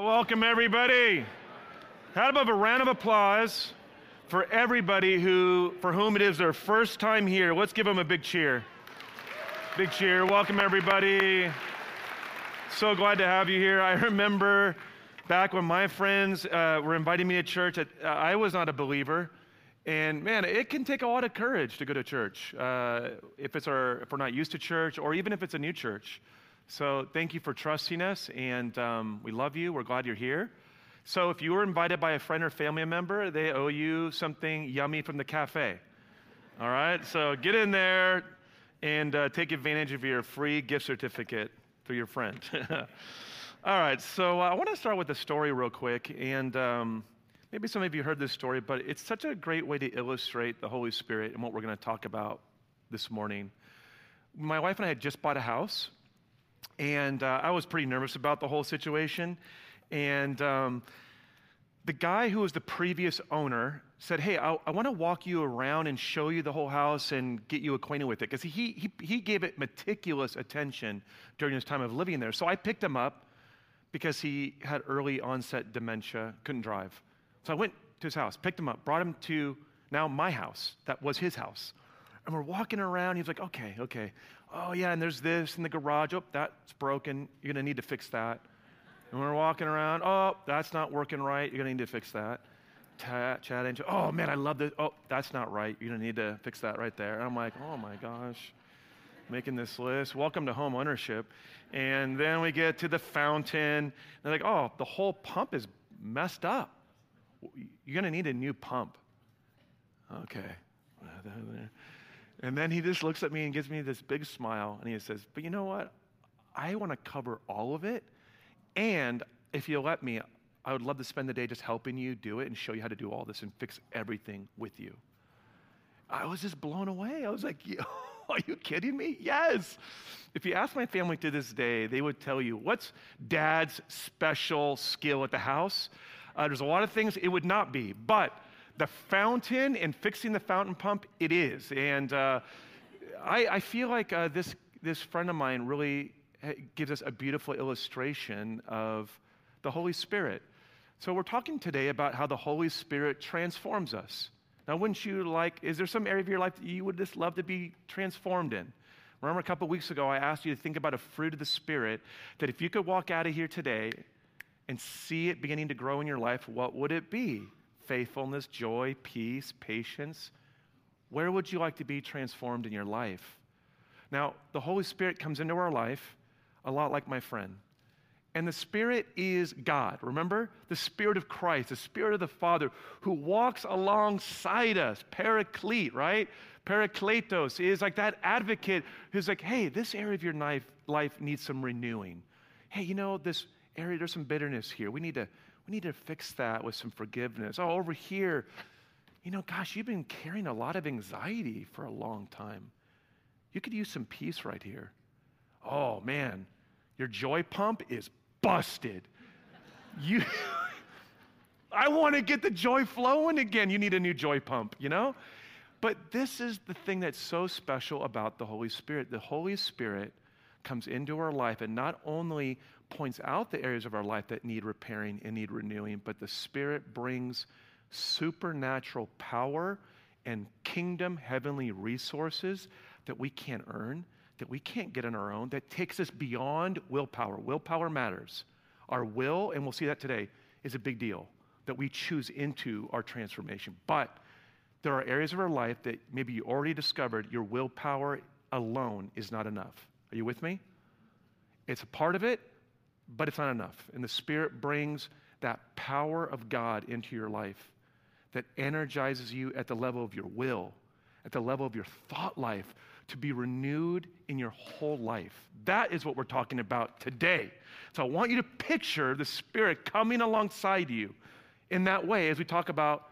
welcome everybody. How about a round of applause for everybody who, for whom it is their first time here? Let's give them a big cheer. Big cheer. Welcome everybody. So glad to have you here. I remember back when my friends uh, were inviting me to church. Uh, I was not a believer. And man, it can take a lot of courage to go to church uh, if, it's our, if we're not used to church or even if it's a new church. So thank you for trusting us, and um, we love you. We're glad you're here. So if you were invited by a friend or family member, they owe you something yummy from the cafe. All right, so get in there and uh, take advantage of your free gift certificate through your friend. All right, so I want to start with a story real quick, and um, maybe some of you heard this story, but it's such a great way to illustrate the Holy Spirit and what we're going to talk about this morning. My wife and I had just bought a house, and uh, I was pretty nervous about the whole situation. And um, the guy who was the previous owner said, Hey, I, I want to walk you around and show you the whole house and get you acquainted with it. Because he, he, he gave it meticulous attention during his time of living there. So I picked him up because he had early onset dementia, couldn't drive. So I went to his house, picked him up, brought him to now my house. That was his house. And we're walking around. He's like, okay, okay. Oh, yeah, and there's this in the garage. Oh, that's broken. You're to need to fix that. And we're walking around. Oh, that's not working right. You're to need to fix that. Chat, chatting. Oh, man, I love this. Oh, that's not right. You're to need to fix that right there. And I'm like, oh my gosh, making this list. Welcome to home ownership. And then we get to the fountain. They're like, oh, the whole pump is messed up. You're to need a new pump. Okay. And then he just looks at me and gives me this big smile and he says, But you know what? I want to cover all of it. And if you'll let me, I would love to spend the day just helping you do it and show you how to do all this and fix everything with you. I was just blown away. I was like, Are you kidding me? Yes. If you ask my family to this day, they would tell you, What's dad's special skill at the house? Uh, there's a lot of things it would not be, but the fountain and fixing the fountain pump, it is. And uh, I, I, feel like uh, this, this friend of mine really eh, gives us a beautiful illustration of the Holy Spirit. So, we're talking today about how the Holy Spirit transforms us. Now, wouldn't you like, is there some area of your life that you would just love to be transformed in? Remember a couple weeks ago, I asked you to think about a fruit of the Spirit that if you could walk out of here today and see it beginning to grow in your life, what would it be? Faithfulness, joy, peace, patience. Where would you like to be transformed in your life? Now, the Holy Spirit comes into our life a lot like my friend. And the Spirit is God. Remember? The Spirit of Christ, the Spirit of the Father who walks alongside us. Paraclete, right? Parakletos is like that advocate who's like, hey, this area of your life, life needs some renewing. Hey, you know, this area, there's some bitterness here. We need to we need to fix that with some forgiveness. Oh, over here, you know, gosh, you've been carrying a lot of anxiety for a long time. You could use some peace right here. Oh, man, your joy pump is busted. You, I want to get the joy flowing again. You need a new joy pump, you know? But this is the thing that's so special about the Holy Spirit. The Holy Spirit comes into our life and not only points out the areas of our life that need repairing and need renewing, but the Spirit brings supernatural power and kingdom heavenly resources that we can't earn, that we can't get on our own, that takes us beyond willpower. Willpower matters. Our will, and we'll see that today, is a big deal that we choose into our transformation. But there are areas of our life that maybe you already discovered your willpower alone is not enough. Are you with me? It's a part of it, but it's not enough. And the Spirit brings that power of God into your life that energizes you at the level of your will, at the level of your thought life, to be renewed in your whole life. That is what we're talking about today. So I want you to picture the Spirit coming alongside you in that way as we talk about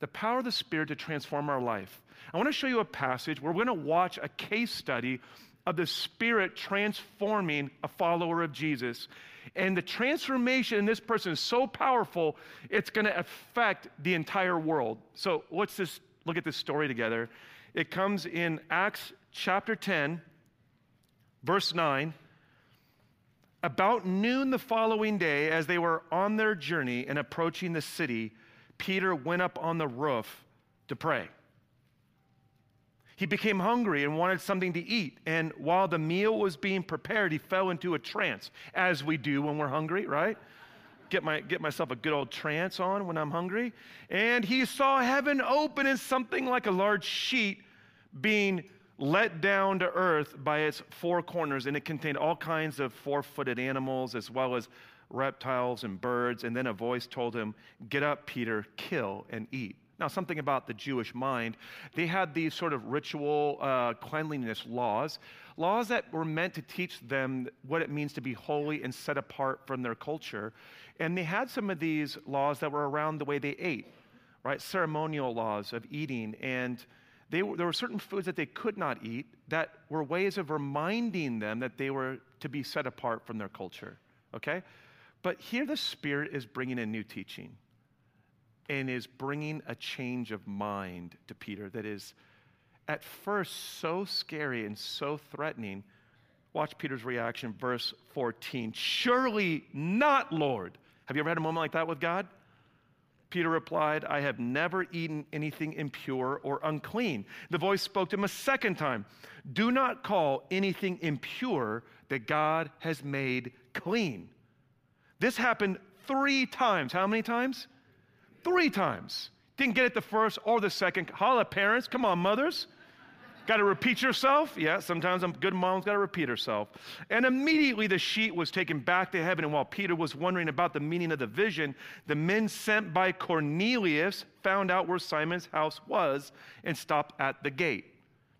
the power of the Spirit to transform our life. I want to show you a passage where we're going to watch a case study of the Spirit transforming a follower of Jesus. And the transformation in this person is so powerful, it's going to affect the entire world. So let's just look at this story together. It comes in Acts chapter 10, verse 9. About noon the following day, as they were on their journey and approaching the city, Peter went up on the roof to pray. He became hungry and wanted something to eat. And while the meal was being prepared, he fell into a trance, as we do when we're hungry, right? Get, my, get myself a good old trance on when I'm hungry. And he saw heaven open and something like a large sheet being let down to earth by its four corners. And it contained all kinds of four footed animals as well as reptiles and birds. And then a voice told him, Get up, Peter, kill and eat. Now, something about the Jewish mind, they had these sort of ritual uh, cleanliness laws, laws that were meant to teach them what it means to be holy and set apart from their culture. And they had some of these laws that were around the way they ate, right? Ceremonial laws of eating. And they, there were certain foods that they could not eat that were ways of reminding them that they were to be set apart from their culture, okay? But here the Spirit is bringing a new teaching and is bringing a change of mind to Peter that is at first so scary and so threatening. Watch Peter's reaction, verse 14. Surely not, Lord. Have you ever had a moment like that with God? Peter replied, I have never eaten anything impure or unclean. The voice spoke to him a second time Do not call anything impure that God has made clean. This happened three times. How many times? Three times. Didn't get it the first or the second. Holla, parents. Come on, mothers. Got to repeat yourself? Yeah, sometimes a good mom's got to repeat herself. And immediately the sheet was taken back to heaven. And while Peter was wondering about the meaning of the vision, the men sent by Cornelius found out where Simon's house was and stopped at the gate.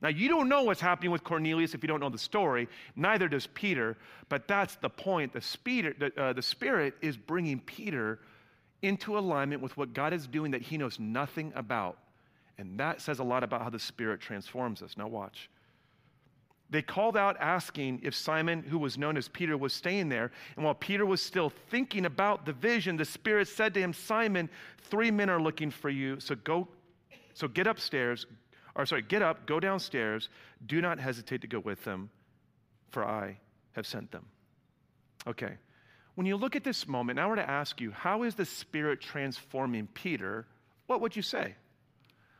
Now, you don't know what's happening with Cornelius if you don't know the story. Neither does Peter. But that's the point. The, spirit, the, uh, the Spirit is bringing Peter into alignment with what God is doing that he knows nothing about. And that says a lot about how the Spirit transforms us. Now, watch. They called out asking if Simon, who was known as Peter, was staying there. And while Peter was still thinking about the vision, the Spirit said to him, Simon, three men are looking for you. So go, so get upstairs, or sorry, get up, go downstairs. Do not hesitate to go with them, for I have sent them. Okay. When you look at this moment, now I were to ask you, how is the Spirit transforming Peter? What would you say?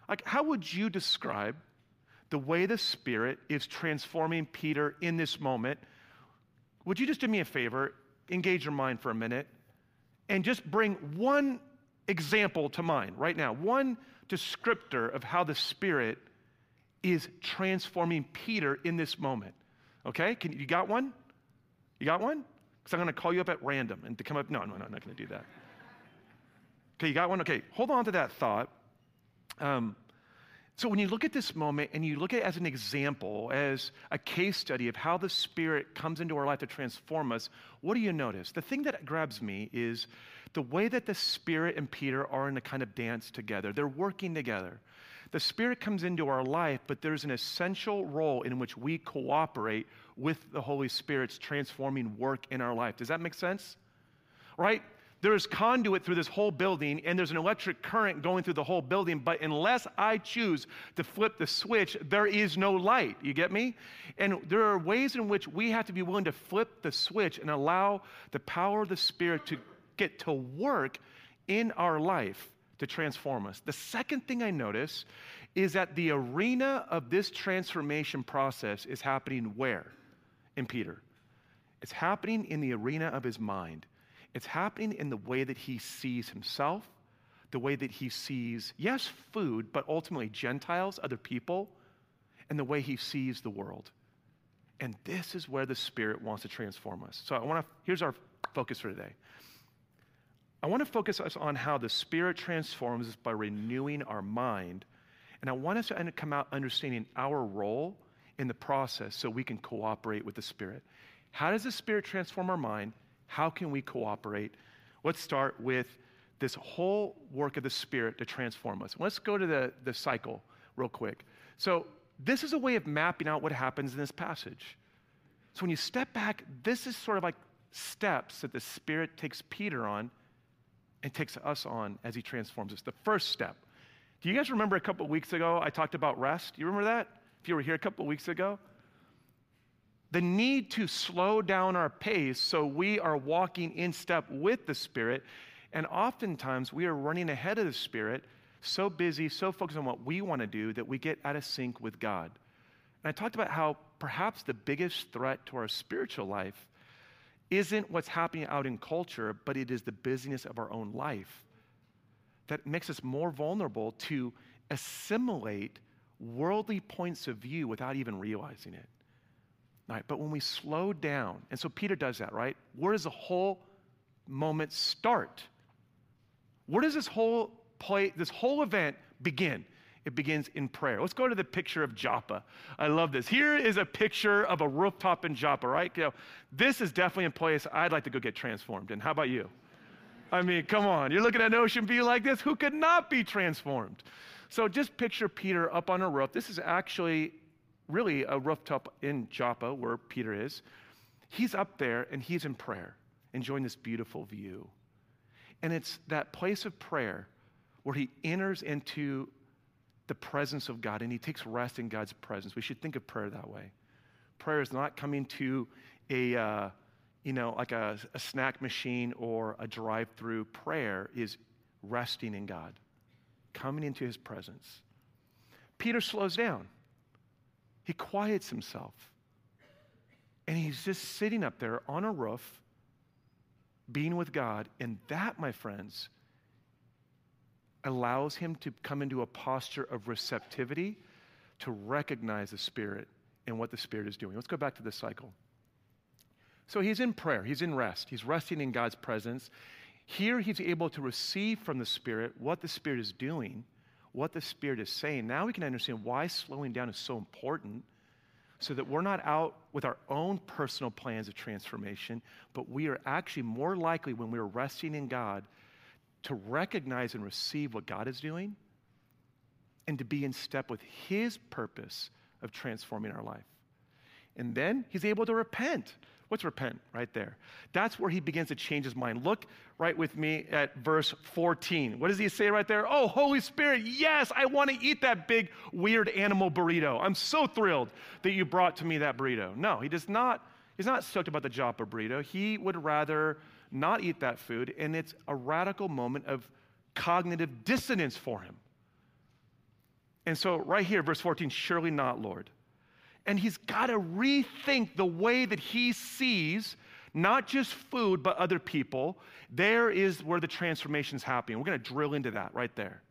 Like, how would you describe the way the Spirit is transforming Peter in this moment? Would you just do me a favor, engage your mind for a minute, and just bring one example to mind right now, one descriptor of how the Spirit is transforming Peter in this moment. Okay? Can, you got one? You got one? Because I'm going to call you up at random and to come up. No, no, no, I'm not going to do that. Okay, you got one? Okay, hold on to that thought. Um, so when you look at this moment and you look at it as an example, as a case study of how the Spirit comes into our life to transform us, what do you notice? The thing that grabs me is the way that the Spirit and Peter are in a kind of dance together. They're working together. The Spirit comes into our life, but there's an essential role in which we cooperate with the Holy Spirit's transforming work in our life. Does that make sense? Right? There's conduit through this whole building, and there's an electric current going through the whole building, but unless I choose to flip the switch, there is no light. You get me? And there are ways in which we have to be willing to flip the switch and allow the power of the Spirit to get to work in our life to transform us. The second thing I notice is that the arena of this transformation process is happening where? In Peter. It's happening in the arena of his mind. It's happening in the way that he sees himself, the way that he sees, yes, food, but ultimately Gentiles, other people, and the way he sees the world. And this is where the Spirit wants to transform us. So I want to, here's our focus for today. I want to focus us on how the Spirit transforms us by renewing our mind. And I want us to come out understanding our role in the process so we can cooperate with the Spirit. How does the Spirit transform our mind? How can we cooperate? Let's start with this whole work of the Spirit to transform us. Let's go to the, the cycle real quick. So, this is a way of mapping out what happens in this passage. So, when you step back, this is sort of like steps that the Spirit takes Peter on and takes us on as he transforms us. The first step. Do you guys remember a couple weeks ago I talked about rest? You remember that? If you were here a couple weeks ago? the need to slow down our pace so we are walking in step with the Spirit. And oftentimes we are running ahead of the Spirit, so busy, so focused on what we want to do that we get out of sync with God. And I talked about how perhaps the biggest threat to our spiritual life isn't what's happening out in culture, but it is the busyness of our own life that makes us more vulnerable to assimilate worldly points of view without even realizing it. Right? But when we slow down, and so Peter does that, right? Where does the whole moment start? Where does this whole play, this whole event begin? It begins in prayer. Let's go to the picture of Joppa. I love this. Here is a picture of a rooftop in Joppa, right? You know, this is definitely a place I'd like to go get transformed in. How about you? I mean, come on. You're looking at an ocean view like this. Who could not be transformed? So just picture Peter up on a roof. This is actually really a rooftop in Joppa where Peter is. He's up there and he's in prayer, enjoying this beautiful view. And it's that place of prayer where he enters into the presence of God and he takes rest in God's presence. We should think of prayer that way. Prayer is not coming to a, uh, you know, like a, a snack machine or a drive through. Prayer is resting in God, coming into his presence. Peter slows down, he quiets himself. And he's just sitting up there on a roof, being with God. And that, my friends, allows him to come into a posture of receptivity to recognize the Spirit and what the Spirit is doing. Let's go back to this cycle. So he's in prayer, he's in rest, he's resting in God's presence. Here he's able to receive from the Spirit what the Spirit is doing, what the Spirit is saying. Now we can understand why slowing down is so important so that we're not out with our own personal plans of transformation, but we are actually more likely when we're resting in God to recognize and receive what God is doing and to be in step with His purpose of transforming our life. And then he's able to repent. What's repent right there? That's where he begins to change his mind. Look right with me at verse 14. What does he say right there? Oh, Holy Spirit, yes, I want to eat that big, weird animal burrito. I'm so thrilled that you brought to me that burrito. No, he does not, he's not stoked about the Joppa burrito. He would rather not eat that food, and it's a radical moment of cognitive dissonance for him. And so, right here, verse 14, surely not, Lord and he's got to rethink the way that he sees not just food, but other people. There is where the transformation is happening. We're going to drill into that right there.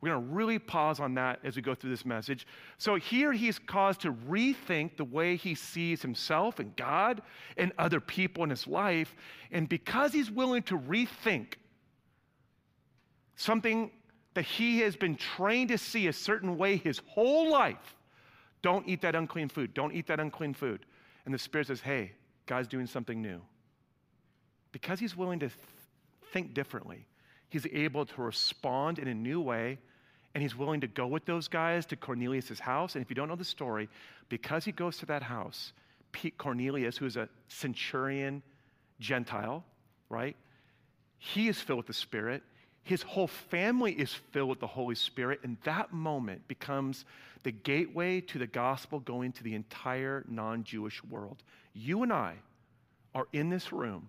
We're going to really pause on that as we go through this message. So, here he's caused to rethink the way he sees himself and God and other people in his life. And because he's willing to rethink something that he has been trained to see a certain way his whole life, don't eat that unclean food. Don't eat that unclean food. And the Spirit says, hey, God's doing something new. Because he's willing to th- think differently, he's able to respond in a new way. And he's willing to go with those guys to Cornelius' house. And if you don't know the story, because he goes to that house, Pete Cornelius, who is a centurion Gentile, right? He is filled with the Spirit. His whole family is filled with the Holy Spirit, and that moment becomes the gateway to the gospel going to the entire non Jewish world. You and I are in this room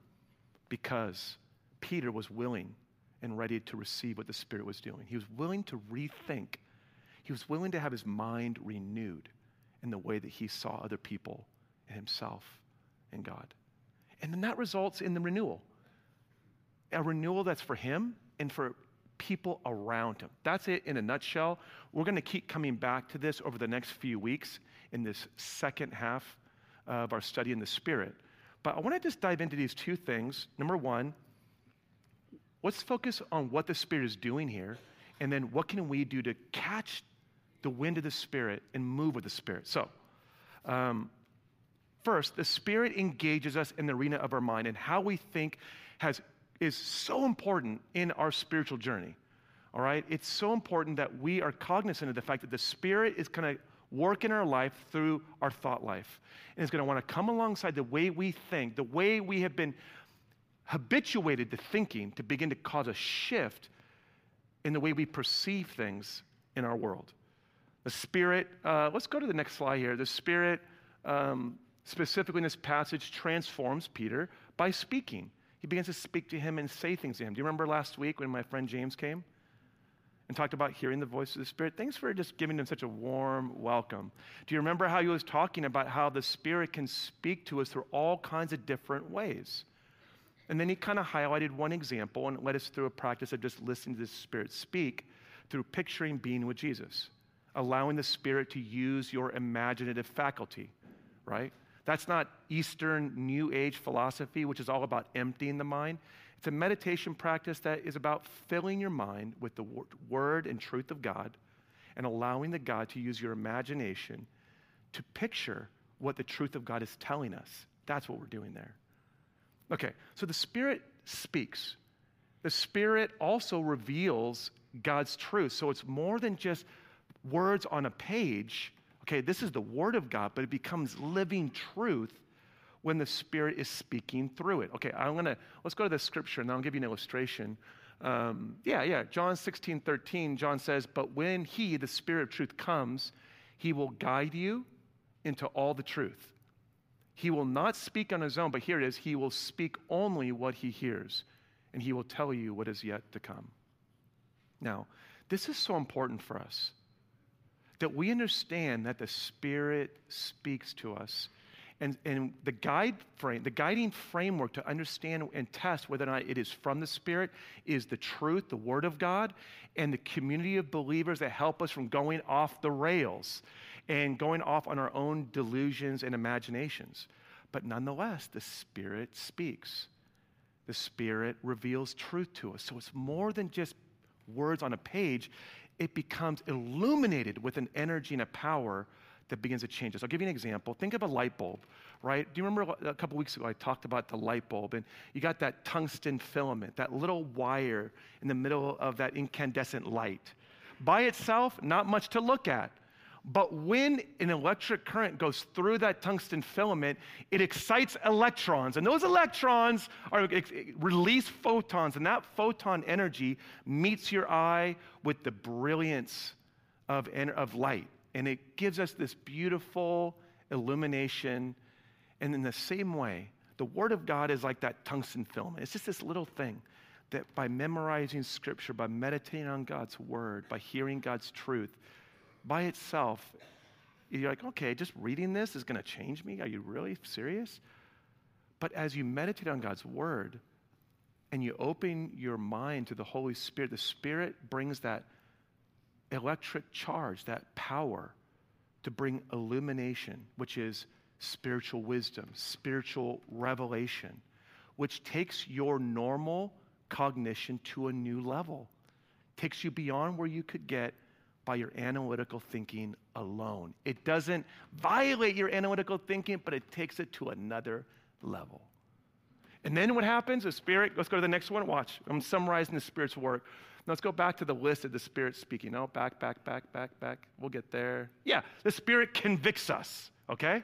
because Peter was willing and ready to receive what the Spirit was doing. He was willing to rethink, he was willing to have his mind renewed in the way that he saw other people and himself and God. And then that results in the renewal a renewal that's for him and for people around him. That's it in a nutshell. We're going to keep coming back to this over the next few weeks in this second half of our study in the Spirit. But I want to just dive into these two things. Number one, let's focus on what the Spirit is doing here, and then what can we do to catch the wind of the Spirit and move with the Spirit. So, um, first, the Spirit engages us in the arena of our mind, and how we think has is so important in our spiritual journey. All right? It's so important that we are cognizant of the fact that the Spirit is going to work in our life through our thought life. And it's going to want to come alongside the way we think, the way we have been habituated to thinking to begin to cause a shift in the way we perceive things in our world. The Spirit, uh, let's go to the next slide here. The Spirit um, specifically in this passage, transforms Peter by speaking. He begins to speak to him and say things to him. Do you remember last week when my friend James came and talked about hearing the voice of the Spirit? Thanks for just giving him such a warm welcome. Do you remember how he was talking about how the Spirit can speak to us through all kinds of different ways? And then he kind of highlighted one example and led us through a practice of just listening to the Spirit speak through picturing being with Jesus, allowing the Spirit to use your imaginative faculty, right? That's not Eastern New Age philosophy, which is all about emptying the mind. It's a meditation practice that is about filling your mind with the word and truth of God and allowing the God to use your imagination to picture what the truth of God is telling us. That's what we're doing there. Okay, so the Spirit speaks. The Spirit also reveals God's truth. So it's more than just words on a page, okay, this is the Word of God, but it becomes living truth when the Spirit is speaking through it. Okay, I'm gonna, let's go to the scripture and I'll give you an illustration. Um, yeah, yeah, John 16, 13, John says, But when He, the Spirit of truth, comes, He will guide you into all the truth. He will not speak on His own, but here it is, He will speak only what He hears, and He will tell you what is yet to come. Now, this is so important for us that we understand that the Spirit speaks to us. And, and the guide frame, the guiding framework to understand and test whether or not it is from the Spirit is the truth, the Word of God, and the community of believers that help us from going off the rails and going off on our own delusions and imaginations. But nonetheless, the Spirit speaks. The Spirit reveals truth to us. So it's more than just words on a page, it becomes illuminated with an energy and a power that begins to change us. I'll give you an example. Think of a light bulb, right? Do you remember a couple weeks ago I talked about the light bulb and you got that tungsten filament, that little wire in the middle of that incandescent light. By itself, not much to look at. But when an electric current goes through that tungsten filament, it excites electrons. And those electrons are, release photons, and that photon energy meets your eye with the brilliance of, of light. And it gives us this beautiful illumination. And in the same way, the Word of God is like that tungsten film. It's just this little thing that by memorizing Scripture, by meditating on God's Word, by hearing God's truth, by itself, you're like, okay, just reading this is going to change me? Are you really serious? But as you meditate on God's word and you open your mind to the Holy Spirit, the Spirit brings that electric charge, that power to bring illumination, which is spiritual wisdom, spiritual revelation, which takes your normal cognition to a new level, takes you beyond where you could get by your analytical thinking alone. It doesn't violate your analytical thinking, but it takes it to another level. And then what happens? The Spirit, let's go to the next one. Watch. I'm summarizing the Spirit's work. Let's go back to the list of the Spirit speaking. Oh, back, back, back, back, back. We'll get there. Yeah, the Spirit convicts us, okay?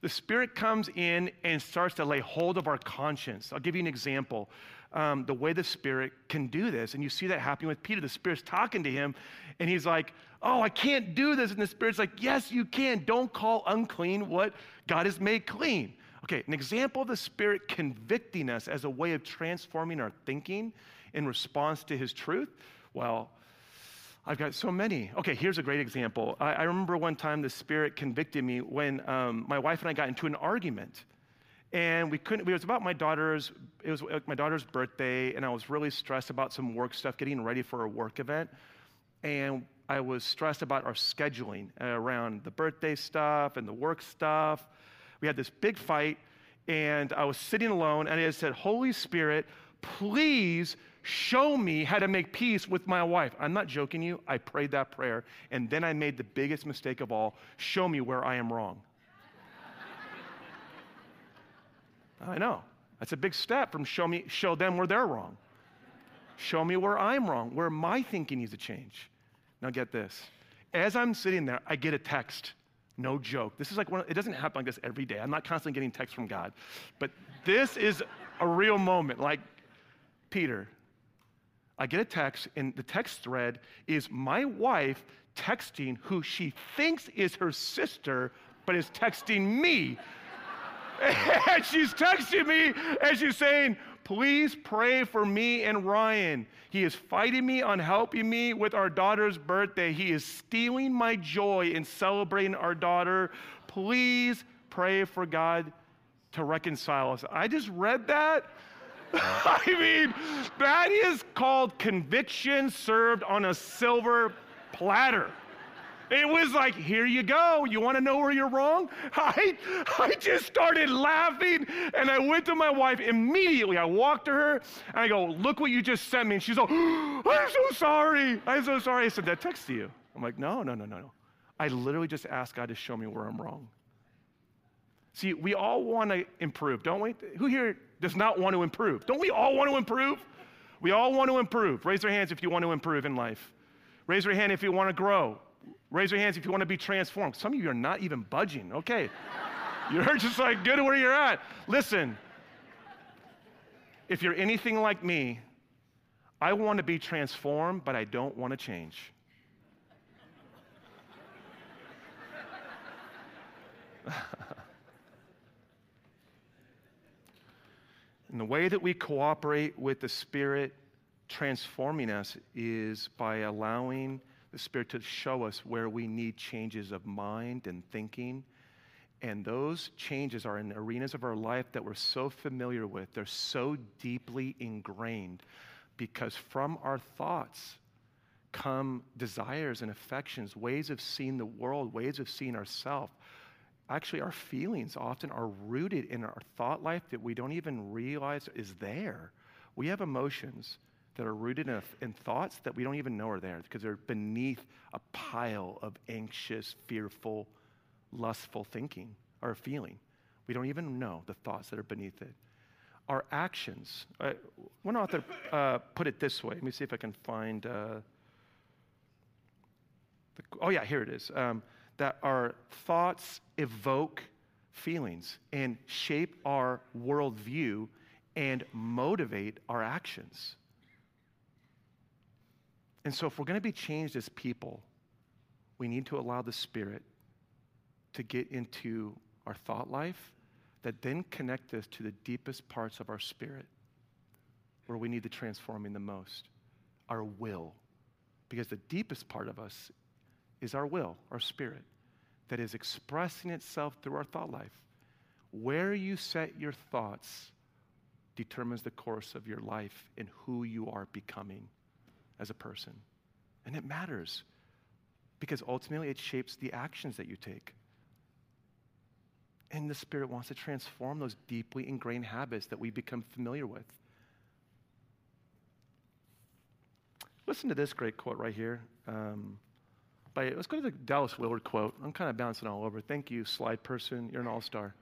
The Spirit comes in and starts to lay hold of our conscience. I'll give you an example um, the way the Spirit can do this. And you see that happening with Peter. The Spirit's talking to him, and he's like, Oh, I can't do this. And the Spirit's like, Yes, you can. Don't call unclean what God has made clean. Okay, an example of the Spirit convicting us as a way of transforming our thinking in response to His truth. Well, I've got so many. Okay, here's a great example. I, I remember one time the Spirit convicted me when um, my wife and I got into an argument and we couldn't it was about my daughter's it was my daughter's birthday and i was really stressed about some work stuff getting ready for a work event and i was stressed about our scheduling around the birthday stuff and the work stuff we had this big fight and i was sitting alone and i said holy spirit please show me how to make peace with my wife i'm not joking you i prayed that prayer and then i made the biggest mistake of all show me where i am wrong I know. That's a big step from show me, show them where they're wrong. Show me where I'm wrong, where my thinking needs to change. Now get this. As I'm sitting there, I get a text. No joke. This is like one, it doesn't happen like this every day. I'm not constantly getting texts from God. But this is a real moment. Like, Peter, I get a text, and the text thread is my wife texting who she thinks is her sister, but is texting me and she's texting me and she's saying, Please pray for me and Ryan. He is fighting me on helping me with our daughter's birthday. He is stealing my joy in celebrating our daughter. Please pray for God to reconcile us. I just read that. I mean, that is called conviction served on a silver platter. It was like, here you go. You want to know where you're wrong? I, I just started laughing and I went to my wife immediately. I walked to her and I go, look what you just sent me. And she's like, oh, I'm so sorry. I'm so sorry. I said, that text to you. I'm like, no, no, no, no, no. I literally just asked God to show me where I'm wrong. See, we all want to improve, don't we? Who here does not want to improve? Don't we all want to improve? We all want to improve. Raise your hands if you want to improve in life. Raise your hand if you want to grow. Raise your hands if you want to be transformed. Some of you are not even budging. Okay. You're just like good where you're at. Listen, if you're anything like me, I want to be transformed, but I don't want to change. and the way that we cooperate with the Spirit transforming us is by allowing the Spirit to show us where we need changes of mind and thinking. And those changes are in arenas of our life that we're so familiar with. They're so deeply ingrained because from our thoughts come desires and affections, ways of seeing the world, ways of seeing ourselves. Actually, our feelings often are rooted in our thought life that we don't even realize is there. We have emotions that are rooted in, in, thoughts that we don't even know are there because they're beneath a pile of anxious, fearful, lustful thinking or feeling. We don't even know the thoughts that are beneath it. Our actions, uh, one author uh, put it this way. Let me see if I can find. Uh, the, oh, yeah, here it is. Um, that our thoughts evoke feelings and shape our worldview and motivate our actions. And so, if we're going to be changed as people, we need to allow the Spirit to get into our thought life that then connect us to the deepest parts of our spirit where we need the transforming the most our will. Because the deepest part of us is our will, our spirit, that is expressing itself through our thought life. Where you set your thoughts determines the course of your life and who you are becoming as a person. And it matters because ultimately it shapes the actions that you take. And the Spirit wants to transform those deeply ingrained habits that we become familiar with. Listen to this great quote right here. Um, by, let's go to the Dallas Willard quote. I'm kind of bouncing all over. Thank you, slide person. You're an all star.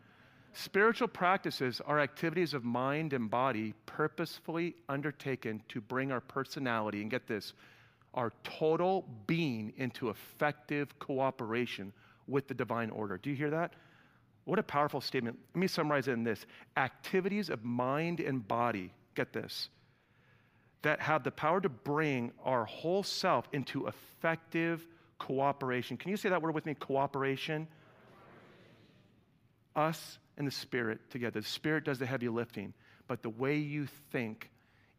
Spiritual practices are activities of mind and body purposefully undertaken to bring our personality, and get this, our total being into effective cooperation with the divine order. Do you hear that? What a powerful statement. Let me summarize it in this activities of mind and body, get this, that have the power to bring our whole self into effective cooperation. Can you say that word with me? Cooperation. Us and the Spirit together. The Spirit does the heavy lifting, but the way you think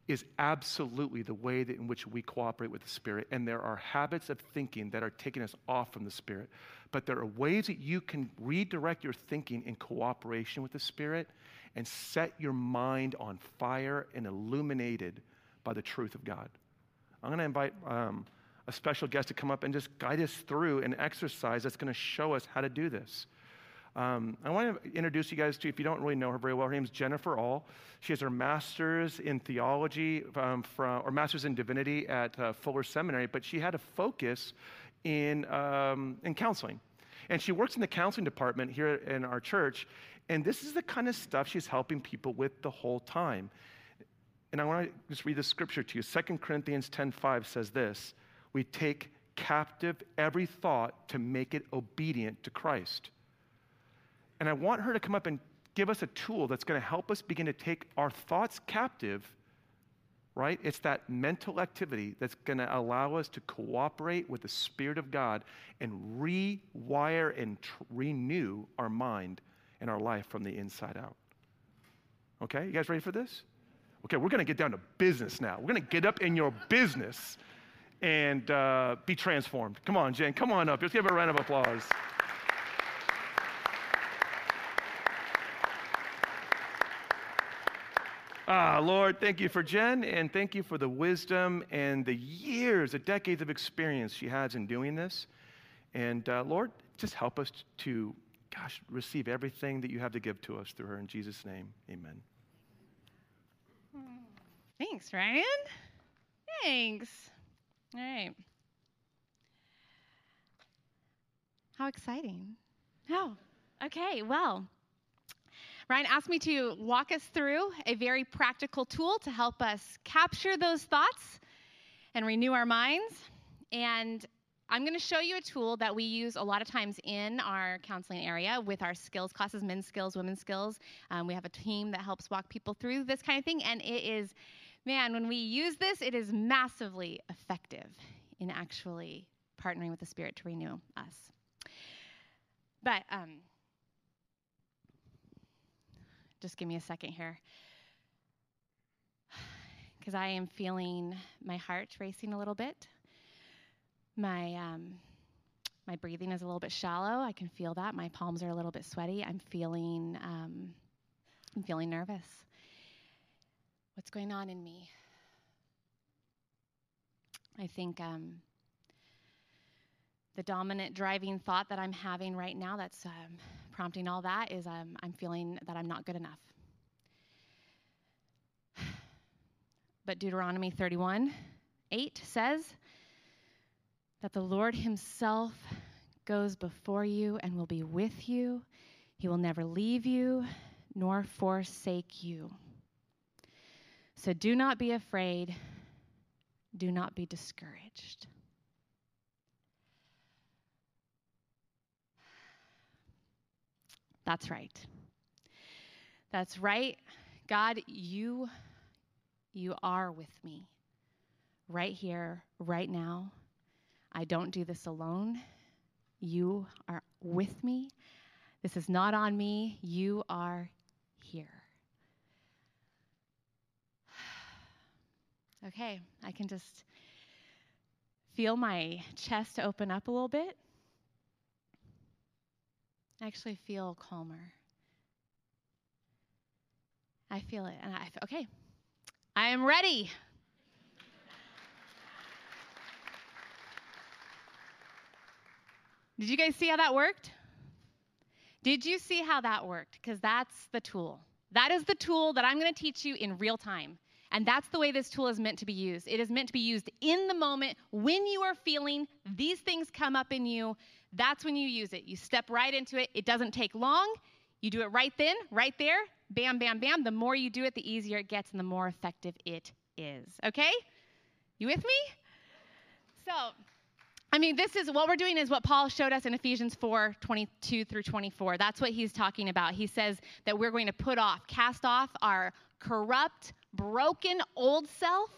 is absolutely the way that in which we cooperate with the Spirit. And there are habits of thinking that are taking us off from the Spirit. But there are ways that you can redirect your thinking in cooperation with the Spirit and set your mind on fire and illuminated by the truth of God. I'm going to invite um, a special guest to come up and just guide us through an exercise that's going to show us how to do this. Um, I want to introduce you guys to, if you don't really know her very well, her name is Jennifer All. She has her master's in theology um, from, or master's in divinity at uh, Fuller Seminary, but she had a focus in, um, in counseling. And she works in the counseling department here in our church. And this is the kind of stuff she's helping people with the whole time. And I want to just read the scripture to you. 2 Corinthians 10:5 says this: We take captive every thought to make it obedient to Christ. And I want her to come up and give us a tool that's going to help us begin to take our thoughts captive, right? It's that mental activity that's going to allow us to cooperate with the Spirit of God and rewire and renew our mind and our life from the inside out. Okay, you guys ready for this? Okay, we're gonna get down to business now. We're gonna get up in your business and uh, be transformed. Come on, Jen, come on up. Let's give her a round of applause. Ah, Lord, thank you for Jen, and thank you for the wisdom and the years, the decades of experience she has in doing this. And uh, Lord, just help us to, gosh, receive everything that you have to give to us through her. In Jesus' name, amen. Thanks, Ryan. Thanks. All right. How exciting. Oh, okay. Well, Ryan asked me to walk us through a very practical tool to help us capture those thoughts and renew our minds. And I'm going to show you a tool that we use a lot of times in our counseling area with our skills classes men's skills, women's skills. Um, we have a team that helps walk people through this kind of thing. And it is, man, when we use this, it is massively effective in actually partnering with the Spirit to renew us. But, um, just give me a second here. Because I am feeling my heart racing a little bit. My, um, my breathing is a little bit shallow. I can feel that. My palms are a little bit sweaty. I'm feeling, um, I'm feeling nervous. What's going on in me? I think um, the dominant driving thought that I'm having right now that's um, prompting all that is um, I'm feeling that I'm not good enough. But Deuteronomy 31 8 says that the Lord Himself goes before you and will be with you. He will never leave you nor forsake you. So do not be afraid, do not be discouraged. That's right. That's right. God, you you are with me. Right here, right now. I don't do this alone. You are with me. This is not on me. You are here. Okay, I can just feel my chest open up a little bit. I actually feel calmer. I feel it. And I, okay, I am ready. Did you guys see how that worked? Did you see how that worked? Because that's the tool. That is the tool that I'm going to teach you in real time. And that's the way this tool is meant to be used. It is meant to be used in the moment when you are feeling these things come up in you. That's when you use it. You step right into it. It doesn't take long. You do it right then, right there. Bam, bam, bam. The more you do it, the easier it gets and the more effective it is. Okay? You with me? So, I mean, this is what we're doing is what Paul showed us in Ephesians 4 22 through 24. That's what he's talking about. He says that we're going to put off, cast off our corrupt, broken old self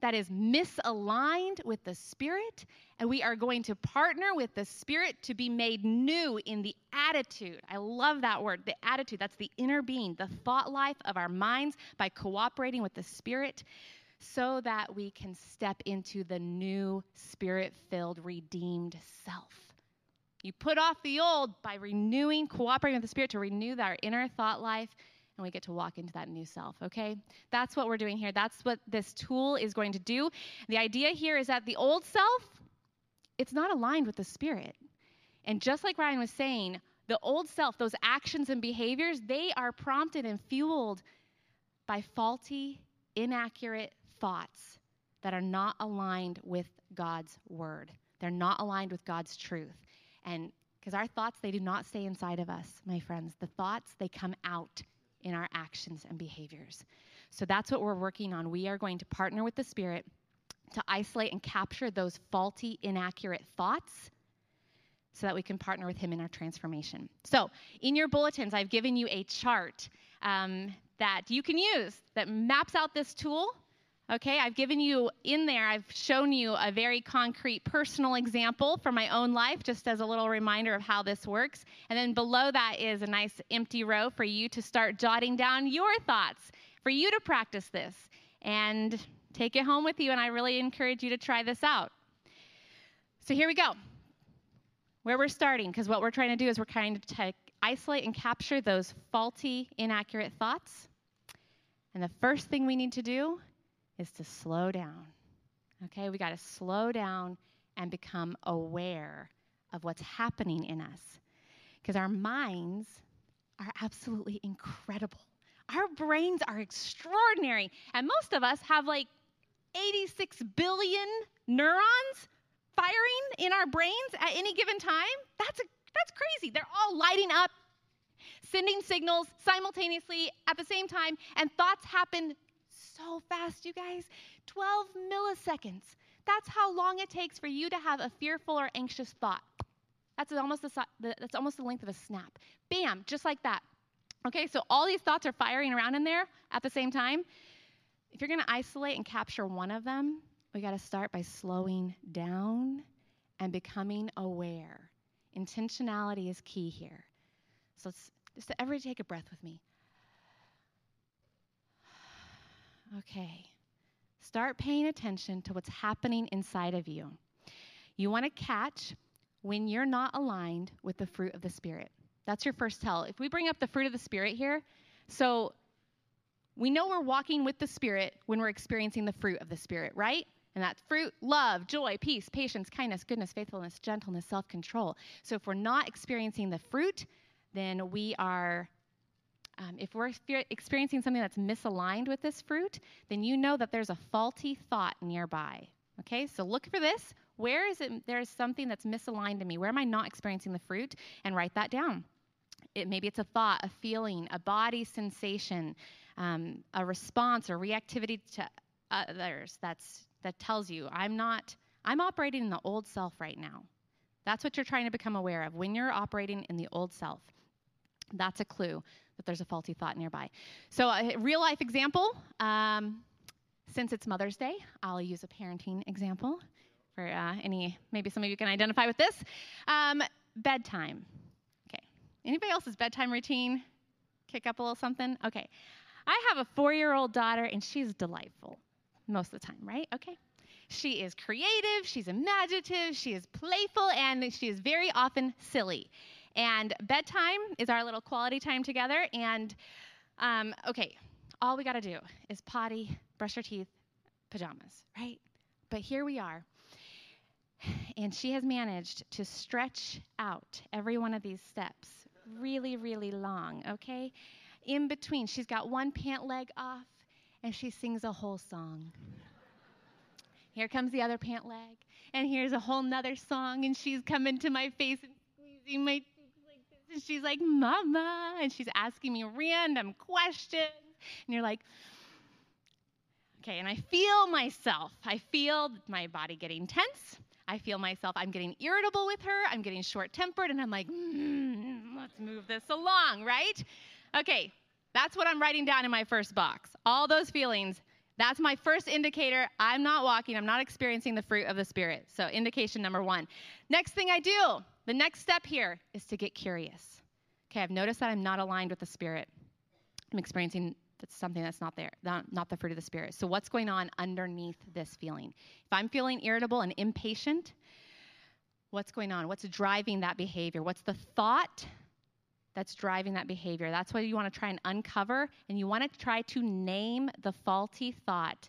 that is misaligned with the Spirit, and we are going to partner with the Spirit to be made new in the attitude. I love that word, the attitude. That's the inner being, the thought life of our minds by cooperating with the Spirit so that we can step into the new Spirit filled, redeemed self. You put off the old by renewing, cooperating with the Spirit to renew our inner thought life and we get to walk into that new self, okay? That's what we're doing here. That's what this tool is going to do. The idea here is that the old self, it's not aligned with the spirit. And just like Ryan was saying, the old self, those actions and behaviors, they are prompted and fueled by faulty, inaccurate thoughts that are not aligned with God's word. They're not aligned with God's truth. And because our thoughts, they do not stay inside of us, my friends. The thoughts, they come out in our actions and behaviors. So that's what we're working on. We are going to partner with the Spirit to isolate and capture those faulty, inaccurate thoughts so that we can partner with Him in our transformation. So, in your bulletins, I've given you a chart um, that you can use that maps out this tool Okay, I've given you in there, I've shown you a very concrete personal example from my own life, just as a little reminder of how this works. And then below that is a nice empty row for you to start jotting down your thoughts, for you to practice this and take it home with you. And I really encourage you to try this out. So here we go. Where we're starting, because what we're trying to do is we're trying to take, isolate and capture those faulty, inaccurate thoughts. And the first thing we need to do is to slow down. Okay, we got to slow down and become aware of what's happening in us. Because our minds are absolutely incredible. Our brains are extraordinary. And most of us have like 86 billion neurons firing in our brains at any given time. That's, a, that's crazy. They're all lighting up, sending signals simultaneously at the same time, and thoughts happen so fast, you guys. 12 milliseconds. That's how long it takes for you to have a fearful or anxious thought. That's almost the, that's almost the length of a snap. Bam, just like that. Okay, so all these thoughts are firing around in there at the same time. If you're to isolate and capture one of them, we got to start by slowing down and becoming aware. Intentionality is key here. So let's just everybody take a breath with me. Okay. Start paying attention to what's happening inside of you. You want to catch when you're not aligned with the fruit of the Spirit. That's your first tell. If we bring up the fruit of the Spirit here, so we know we're walking with the Spirit when we're experiencing the fruit of the Spirit, right? And that fruit, love, joy, peace, patience, kindness, goodness, faithfulness, gentleness, self control. So if we're not experiencing the fruit, then we are um, if we're experiencing something that's misaligned with this fruit, then you know that there's a faulty thought nearby. Okay, so look for this. Where is it? There's something that's misaligned in me. Where am I not experiencing the fruit? And write that down. It, maybe it's a thought, a feeling, a body sensation, um, a response or reactivity to others that's that tells you I'm not. I'm operating in the old self right now. That's what you're trying to become aware of when you're operating in the old self. That's a clue that there's a faulty thought nearby. So, a real life example um, since it's Mother's Day, I'll use a parenting example for uh, any, maybe some of you can identify with this. Um, bedtime. Okay. Anybody else's bedtime routine? Kick up a little something? Okay. I have a four year old daughter, and she's delightful most of the time, right? Okay. She is creative, she's imaginative, she is playful, and she is very often silly. And bedtime is our little quality time together. And um, okay, all we got to do is potty, brush our teeth, pajamas, right? But here we are. And she has managed to stretch out every one of these steps really, really long, okay? In between, she's got one pant leg off and she sings a whole song. Here comes the other pant leg, and here's a whole nother song, and she's coming to my face and squeezing my and she's like, Mama. And she's asking me random questions. And you're like, okay. And I feel myself. I feel my body getting tense. I feel myself, I'm getting irritable with her. I'm getting short tempered. And I'm like, mm, let's move this along, right? Okay. That's what I'm writing down in my first box. All those feelings. That's my first indicator. I'm not walking, I'm not experiencing the fruit of the Spirit. So, indication number one. Next thing I do, the next step here is to get curious. Okay, I've noticed that I'm not aligned with the Spirit. I'm experiencing something that's not there, not, not the fruit of the Spirit. So, what's going on underneath this feeling? If I'm feeling irritable and impatient, what's going on? What's driving that behavior? What's the thought that's driving that behavior? That's what you want to try and uncover, and you want to try to name the faulty thought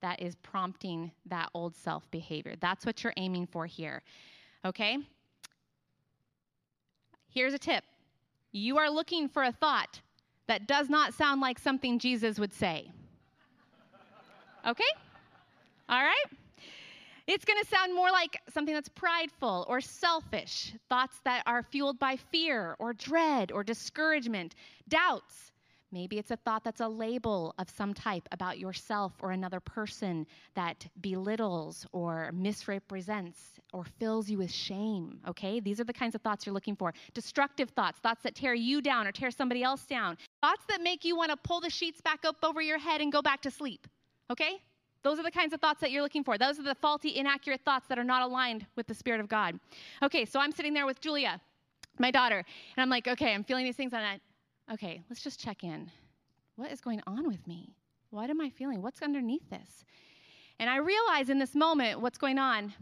that is prompting that old self behavior. That's what you're aiming for here. Okay? Here's a tip you are looking for a thought that does not sound like something Jesus would say. Okay? All right? It's going to sound more like something that's prideful or selfish, thoughts that are fueled by fear or dread or discouragement, doubts, Maybe it's a thought that's a label of some type about yourself or another person that belittles or misrepresents or fills you with shame, okay? These are the kinds of thoughts you're looking for. Destructive thoughts, thoughts that tear you down or tear somebody else down, thoughts that make you want to pull the sheets back up over your head and go back to sleep, okay? Those are the kinds of thoughts that you're looking for. Those are the faulty, inaccurate thoughts that are not aligned with the Spirit of God. Okay, so I'm sitting there with Julia, my daughter, and I'm like, okay, I'm feeling these things, and I, okay, let's just check in. What is going on with me? What am I feeling? What's underneath this? And I realize in this moment what's going on.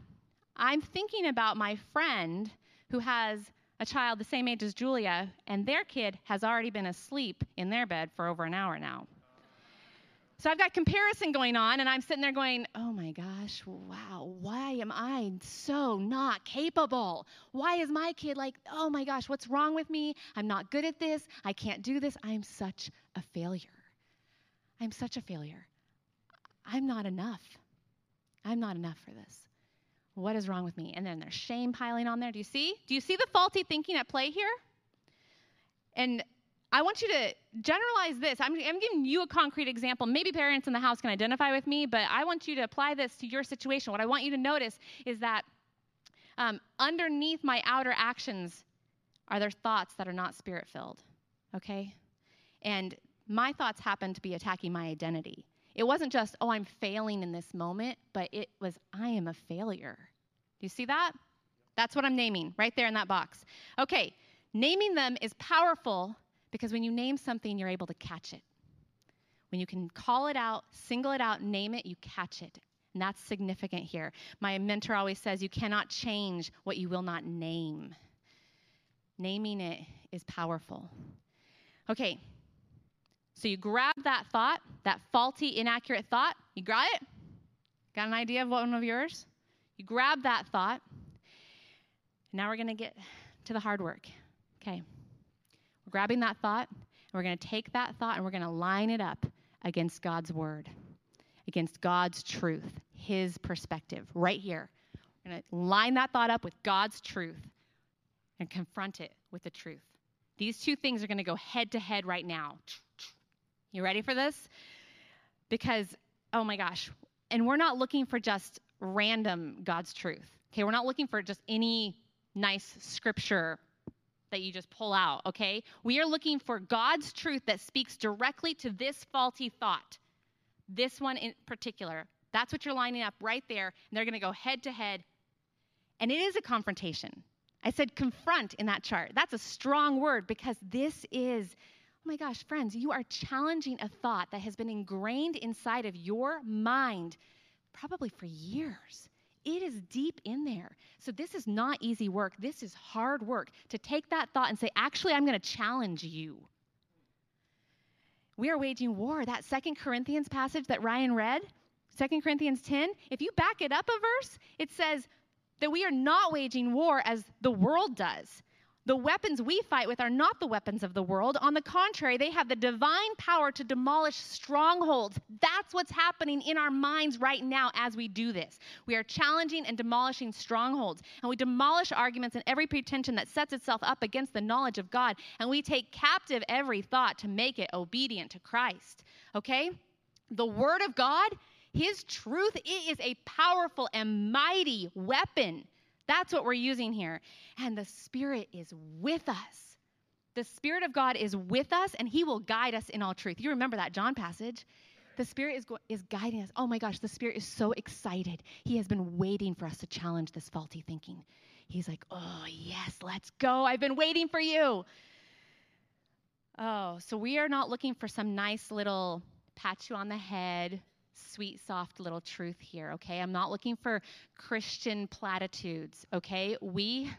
I'm thinking about my friend who has a child the same age as Julia, and their kid has already been asleep in their bed for over an hour now. So I've got comparison going on, and I'm sitting there going, oh my gosh, wow, why am I so not capable? Why is my kid like, oh my gosh, what's wrong with me? I'm not good at this. I can't do this. I'm such a failure. I'm such a failure. I'm not enough. I'm not enough for this. What is wrong with me? And then there's shame piling on there. Do you see? Do you see the faulty thinking at play here? And I want you to generalize this. I'm, I'm, giving you a concrete example. Maybe parents in the house can identify with me, but I want you to apply this to your situation. What I want you to notice is that um, underneath my outer actions are there thoughts that are not spirit filled, okay? And my thoughts happen to be attacking my identity. It wasn't just, oh, I'm failing in this moment, but it was, I am a failure. Do you see that? That's what I'm naming right there in that box. Okay, naming them is powerful because when you name something, you're able to catch it. When you can call it out, single it out, name it, you catch it. And that's significant here. My mentor always says you cannot change what you will not name. Naming it is powerful. Okay, so you grab that thought, that faulty, inaccurate thought, you got it? Got an idea of one of yours? You grab that thought. Now we're going to get to the hard work. Okay. Grabbing that thought, and we're going to take that thought and we're going to line it up against God's word, against God's truth, His perspective, right here. We're going to line that thought up with God's truth and confront it with the truth. These two things are going to go head to head right now. You ready for this? Because, oh my gosh, and we're not looking for just random God's truth. Okay, we're not looking for just any nice scripture that you just pull out, okay? We are looking for God's truth that speaks directly to this faulty thought, this one in particular. That's what you're lining up right there, and they're to go head to head. And it is a confrontation. I said confront in that chart. That's a strong word because this is, oh my gosh, friends, you are challenging a thought that has been ingrained inside of your mind probably for years. It is deep in there. So, this is not easy work. This is hard work to take that thought and say, actually, I'm going to challenge you. We are waging war. That Second Corinthians passage that Ryan read, Second Corinthians 10, if you back it up a verse, it says that we are not waging war as the world does. The weapons we fight with are not the weapons of the world. On the contrary, they have the divine power to demolish strongholds. That's what's happening in our minds right now as we do this. We are challenging and demolishing strongholds, and we demolish arguments and every pretension that sets itself up against the knowledge of God, and we take captive every thought to make it obedient to Christ. Okay? The Word of God, His truth, it is a powerful and mighty weapon that's what we're using here. And the Spirit is with us. The Spirit of God is with us, and He will guide us in all truth. You remember that John passage? The Spirit is, go- is guiding us. Oh my gosh, the Spirit is so excited. He has been waiting for us to challenge this faulty thinking. He's like, oh, yes, let's go. I've been waiting for you. Oh, so we are not looking for some nice little pat you on the head, sweet, soft little truth here, okay? I'm not looking for Christian platitudes, okay? We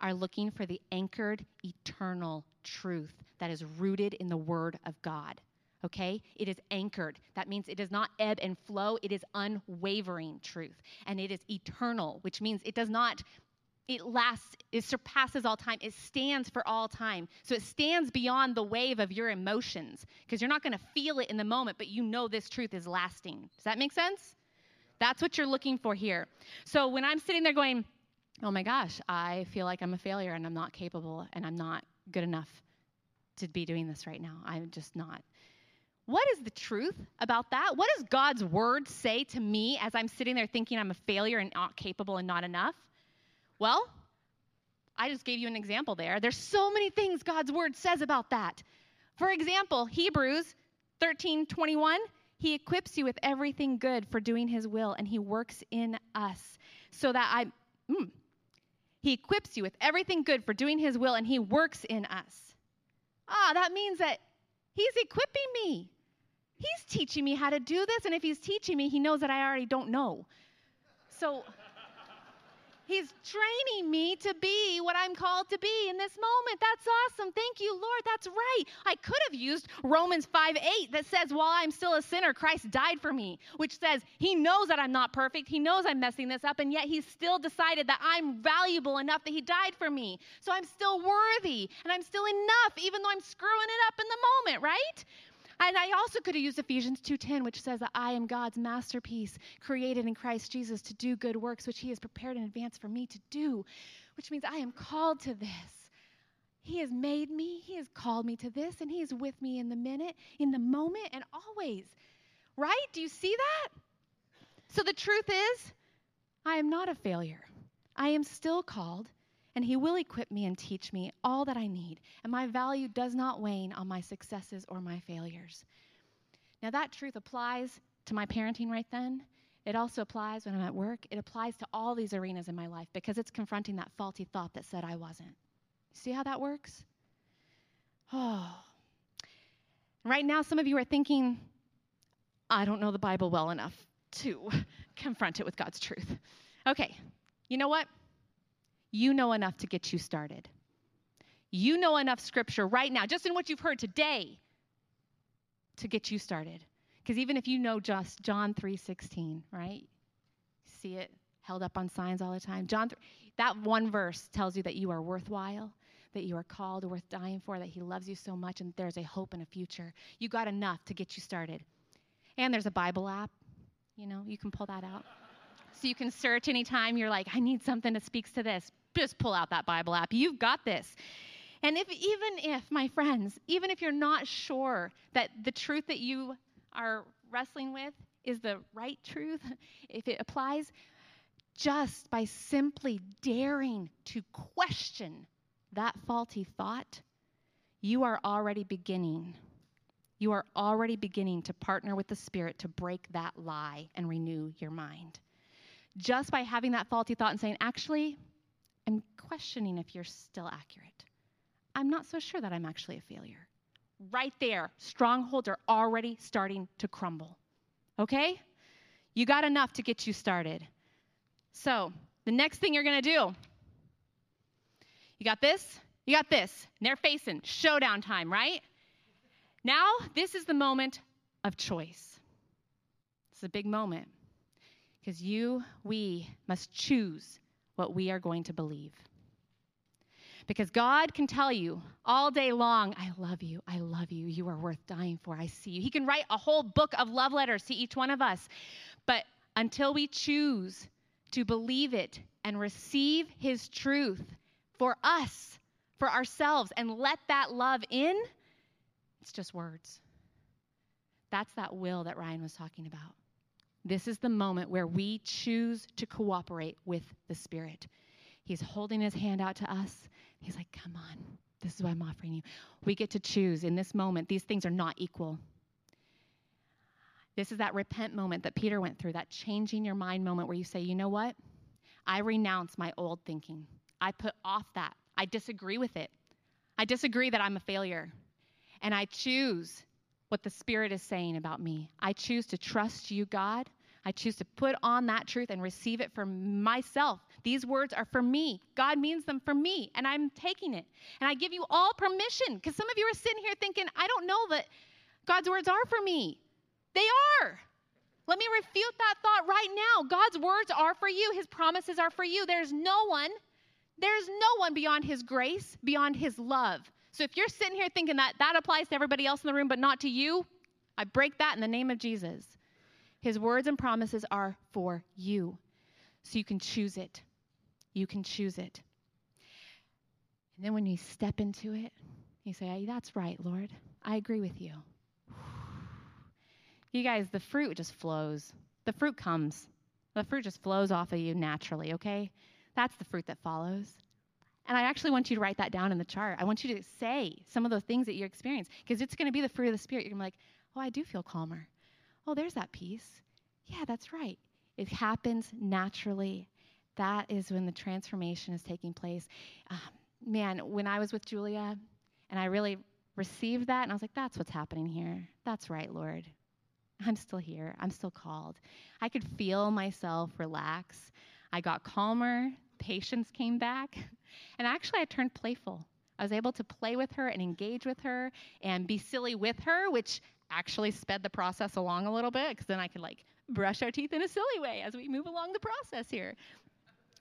are looking for the anchored, eternal truth that is rooted in the Word of God. Okay? It is anchored. That means it does not ebb and flow. It is unwavering truth. And it is eternal, which means it does not it lasts, it surpasses all time. It stands for all time. So it stands beyond the wave of your emotions because you're not going to feel it in the moment, but you know this truth is lasting. Does that make sense? That's what you're looking for here. So when I'm sitting there going, oh my gosh, I feel like I'm a failure and I'm not capable and I'm not good enough to be doing this right now. I'm just not. What is the truth about that? What does God's word say to me as I'm sitting there thinking I'm a failure and not capable and not enough? Well, I just gave you an example there. There's so many things God's word says about that. For example, Hebrews 13 21, He equips you with everything good for doing His will, and He works in us so that I. Mm, he equips you with everything good for doing His will, and He works in us. Ah, that means that He's equipping me. He's teaching me how to do this, and if He's teaching me, He knows that I already don't know. So He's training me to be what I'm called to be in this moment. That's awesome. Thank you, Lord. That's right. I could have used Romans 5 8 that says, While I'm still a sinner, Christ died for me, which says He knows that I'm not perfect. He knows I'm messing this up, and yet He's still decided that I'm valuable enough that He died for me. So I'm still worthy, and I'm still enough, even though I'm screwing it up in the moment, right? And I also could have used Ephesians 2:10 which says that I am God's masterpiece created in Christ Jesus to do good works which he has prepared in advance for me to do, which means I am called to this. He has made me, he has called me to this and he is with me in the minute, in the moment and always. Right? Do you see that? So the truth is, I am not a failure. I am still called and He will equip me and teach me all that I need, and my value does not wane on my successes or my failures. Now, that truth applies to my parenting right then. It also applies when I'm at work. It applies to all these arenas in my life because it's confronting that faulty thought that said I wasn't. See how that works? Oh. Right now, some of you are thinking, I don't know the Bible well enough to confront it with God's truth. Okay, you know what? You know enough to get you started. You know enough scripture right now, just in what you've heard today, to get you started. Because even if you know just John 3:16, right? See it held up on signs all the time. John 3, that one verse tells you that you are worthwhile, that you are called, worth dying for, that he loves you so much and there's a hope and a future. You got enough to get you started. And there's a Bible app. You know, you can pull that out. So you can search anytime you're like, I need something that speaks to this just pull out that Bible app. You've got this. And if even if, my friends, even if you're not sure that the truth that you are wrestling with is the right truth, if it applies, just by simply daring to question that faulty thought, you are already beginning. You are already beginning to partner with the Spirit to break that lie and renew your mind. Just by having that faulty thought and saying, actually, I'm questioning if you're still accurate. I'm not so sure that I'm actually a failure. Right there, strongholds are already starting to crumble. Okay? You got enough to get you started. So, the next thing you're to do, you got this, you got this, and they're facing showdown time, right? Now, this is the moment of choice. It's a big moment because you, we must choose what we are going to believe. Because God can tell you all day long, I love you, I love you, you are worth dying for, I see you. He can write a whole book of love letters to each one of us. But until we choose to believe it and receive His truth for us, for ourselves, and let that love in, it's just words. That's that will that Ryan was talking about. This is the moment where we choose to cooperate with the Spirit. He's holding his hand out to us. He's like, Come on, this is what I'm offering you. We get to choose in this moment. These things are not equal. This is that repent moment that Peter went through, that changing your mind moment where you say, You know what? I renounce my old thinking. I put off that. I disagree with it. I disagree that I'm a failure. And I choose what the Spirit is saying about me. I choose to trust you, God. I choose to put on that truth and receive it for myself. These words are for me. God means them for me, and I'm taking it. And I give you all permission because some of you are sitting here thinking, I don't know that God's words are for me. They are. Let me refute that thought right now. God's words are for you, His promises are for you. There's no one, there's no one beyond His grace, beyond His love. So if you're sitting here thinking that that applies to everybody else in the room, but not to you, I break that in the name of Jesus. His words and promises are for you. So you can choose it. You can choose it. And then when you step into it, you say, That's right, Lord. I agree with you. You guys, the fruit just flows. The fruit comes. The fruit just flows off of you naturally, okay? That's the fruit that follows. And I actually want you to write that down in the chart. I want you to say some of those things that you experience because it's going to be the fruit of the Spirit. You're going to be like, oh, I do feel calmer. Oh, there's that peace. Yeah, that's right. It happens naturally. That is when the transformation is taking place. Um, man, when I was with Julia and I really received that, and I was like, that's what's happening here. That's right, Lord. I'm still here. I'm still called. I could feel myself relax. I got calmer. Patience came back. And actually, I turned playful. I was able to play with her and engage with her and be silly with her, which actually sped the process along a little bit because then I could like brush our teeth in a silly way as we move along the process here.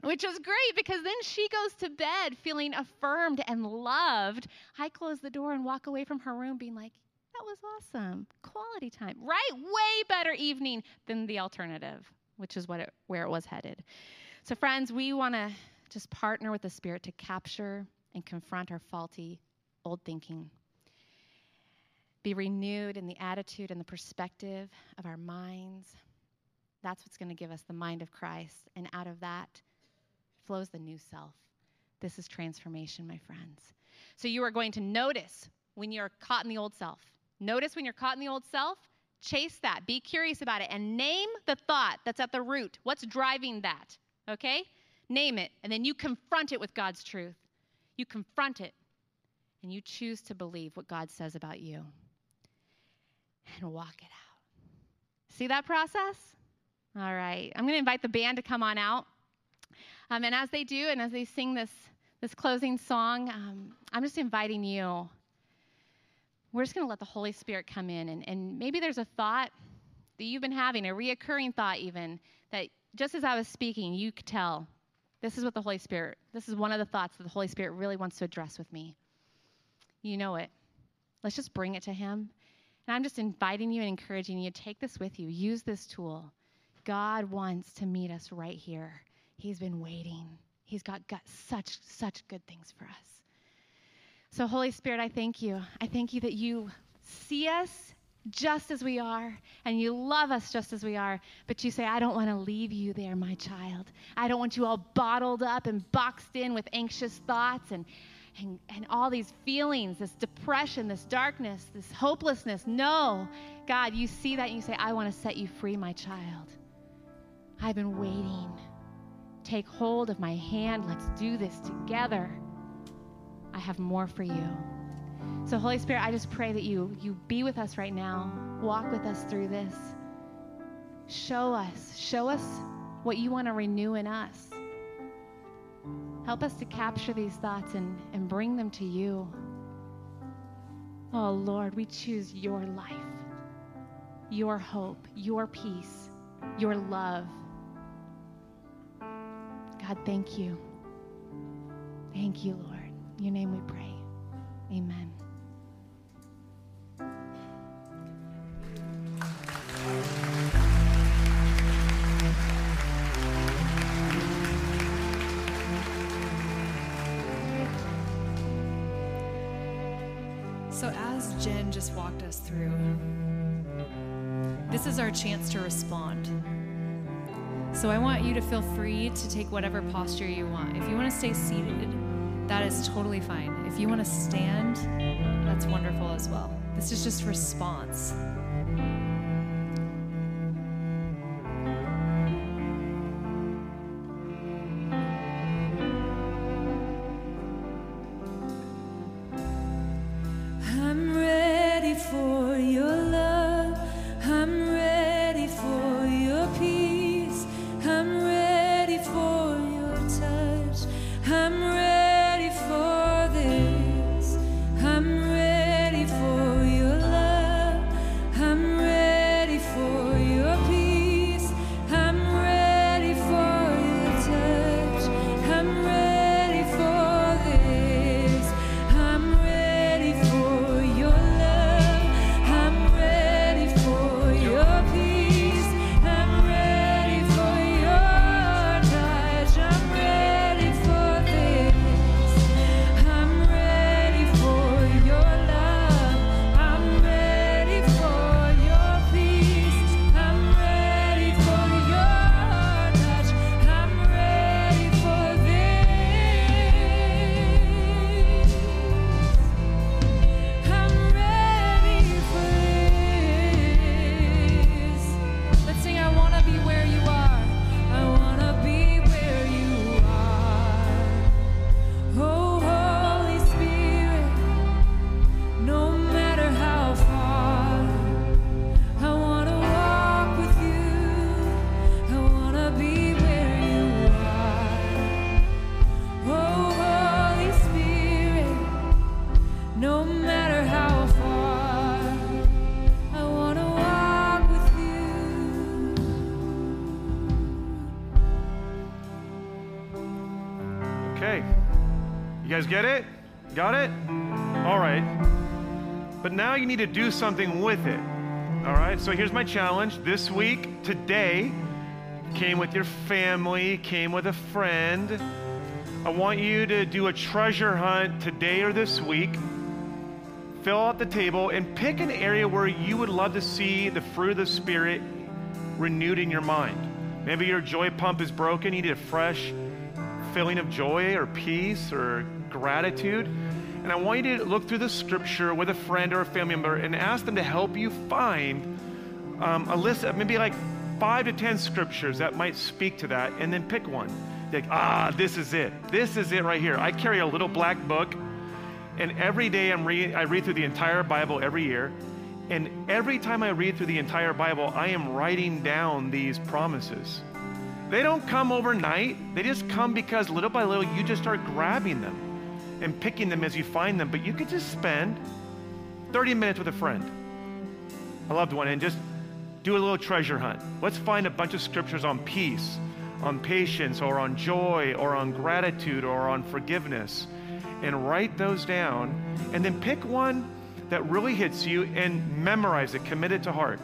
Which was great because then she goes to bed feeling affirmed and loved. I close the door and walk away from her room being like, that was awesome. Quality time, right? Way better evening than the alternative, which is what it, where it was headed. So, friends, we want to just partner with the Spirit to capture and confront our faulty old thinking. Be renewed in the attitude and the perspective of our minds. That's what's going to give us the mind of Christ. And out of that flows the new self. This is transformation, my friends. So you are going to notice when you're caught in the old self. Notice when you're caught in the old self, chase that. Be curious about it and name the thought that's at the root. What's driving that? Okay? Name it. And then you confront it with God's truth. You confront it and you choose to believe what God says about you and walk it out. See that process? All right. I'm going to invite the band to come on out. Um, and as they do, and as they sing this, this closing song, um, I'm just inviting you. We're just going to let the Holy Spirit come in. And, and maybe there's a thought that you've been having, a reoccurring thought even, that just as I was speaking, you could tell this is what the Holy Spirit, this is one of the thoughts that the Holy Spirit really wants to address with me. You know it. Let's just bring it to Him. And I'm just inviting you and encouraging you to take this with you. Use this tool. God wants to meet us right here. He's been waiting. He's got, got such, such good things for us. So, Holy Spirit, I thank you. I thank you that you see us just as we are, and you love us just as we are. But you say, I don't want to leave you there, my child. I don't want you all bottled up and boxed in with anxious thoughts and, and, and all these feelings, this depression, this darkness, this hopelessness. No, God, you see that and you say, I want to set you free, my child. I've been waiting. Take hold of my hand. Let's do this together. I have more for you. So, Holy Spirit, I just pray that you, you be with us right now. Walk with us through this. Show us, show us what you want to renew in us. Help us to capture these thoughts and, and bring them to you. Oh, Lord, we choose your life, your hope, your peace, your love. God, thank you. Thank you, Lord. In your name we pray. Amen. So, as Jen just walked us through, this is our chance to respond. So, I want you to feel free to take whatever posture you want. If you want to stay seated, that is totally fine. If you want to stand, that's wonderful as well. This is just response. You guys get it? Got it? All right. But now you need to do something with it. All right? So here's my challenge. This week, today, came with your family, came with a friend. I want you to do a treasure hunt today or this week Fill out the table and pick an area where you would love to see the fruit of the Spirit renewed in your mind. Maybe your joy pump is broken, you need a fresh feeling of joy or peace or gratitude. And I want you to look through the scripture with a friend or a family member and ask them to help you find um, a list of maybe like five to 10 scriptures that might speak to that, and then pick one. Like, ah, this is it. This is it right here. I carry a little black book, and every day I'm re- I read through the entire Bible every year. And every time I read through the entire Bible, I am writing down these promises. They don't come overnight, they just come because little by little you just start grabbing them and picking them as you find them. But you could just spend 30 minutes with a friend, a loved one, and just do a little treasure hunt. Let's find a bunch of scriptures on peace, on patience, or on joy, or on gratitude, or on forgiveness, and write those down. And then pick one that really hits you and memorize it, commit it to heart.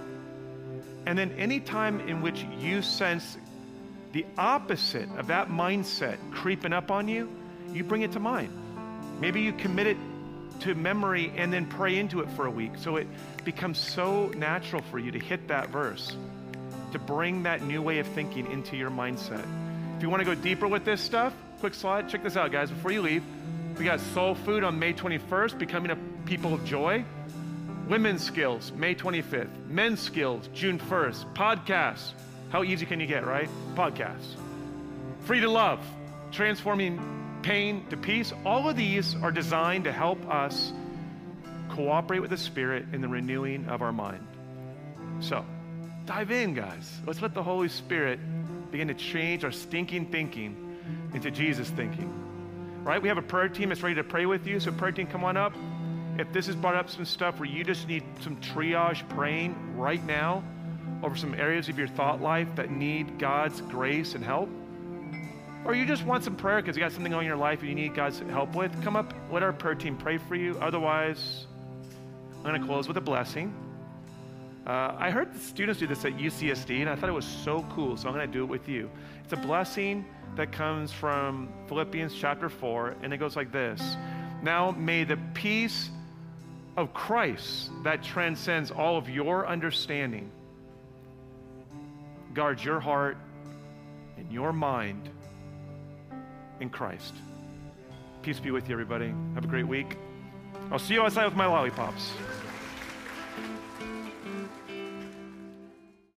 And then any time in which you sense the opposite of that mindset creeping up on you, you bring it to mind. Maybe you commit it to memory and then pray into it for a week so it becomes so natural for you to hit that verse, to bring that new way of thinking into your mindset. If you want to go deeper with this stuff, quick slide, check this out, guys, before you leave. We got Soul Food on May 21st, Becoming a People of Joy. Women's Skills, May 25th. Men's Skills, June 1st. Podcasts. How easy can you get, right? Podcasts. Free to Love, Transforming Pain to Peace. All of these are designed to help us cooperate with the Spirit in the renewing of our mind. So, dive in, guys. Let's let the Holy Spirit begin to change our stinking thinking into Jesus thinking. Right? We have a prayer team that's ready to pray with you. So, prayer team, come on up. If this has brought up some stuff where you just need some triage praying right now over some areas of your thought life that need God's grace and help, or you just want some prayer because you got something on your life and you need God's help with, come up, let our prayer team pray for you. Otherwise, I'm going to close with a blessing. Uh, I heard the students do this at UCSD, and I thought it was so cool, so I'm going to do it with you. It's a blessing that comes from Philippians chapter 4, and it goes like this Now may the peace of Christ that transcends all of your understanding guard your heart and your mind in Christ. Peace be with you, everybody. Have a great week. I'll see you outside with my lollipops.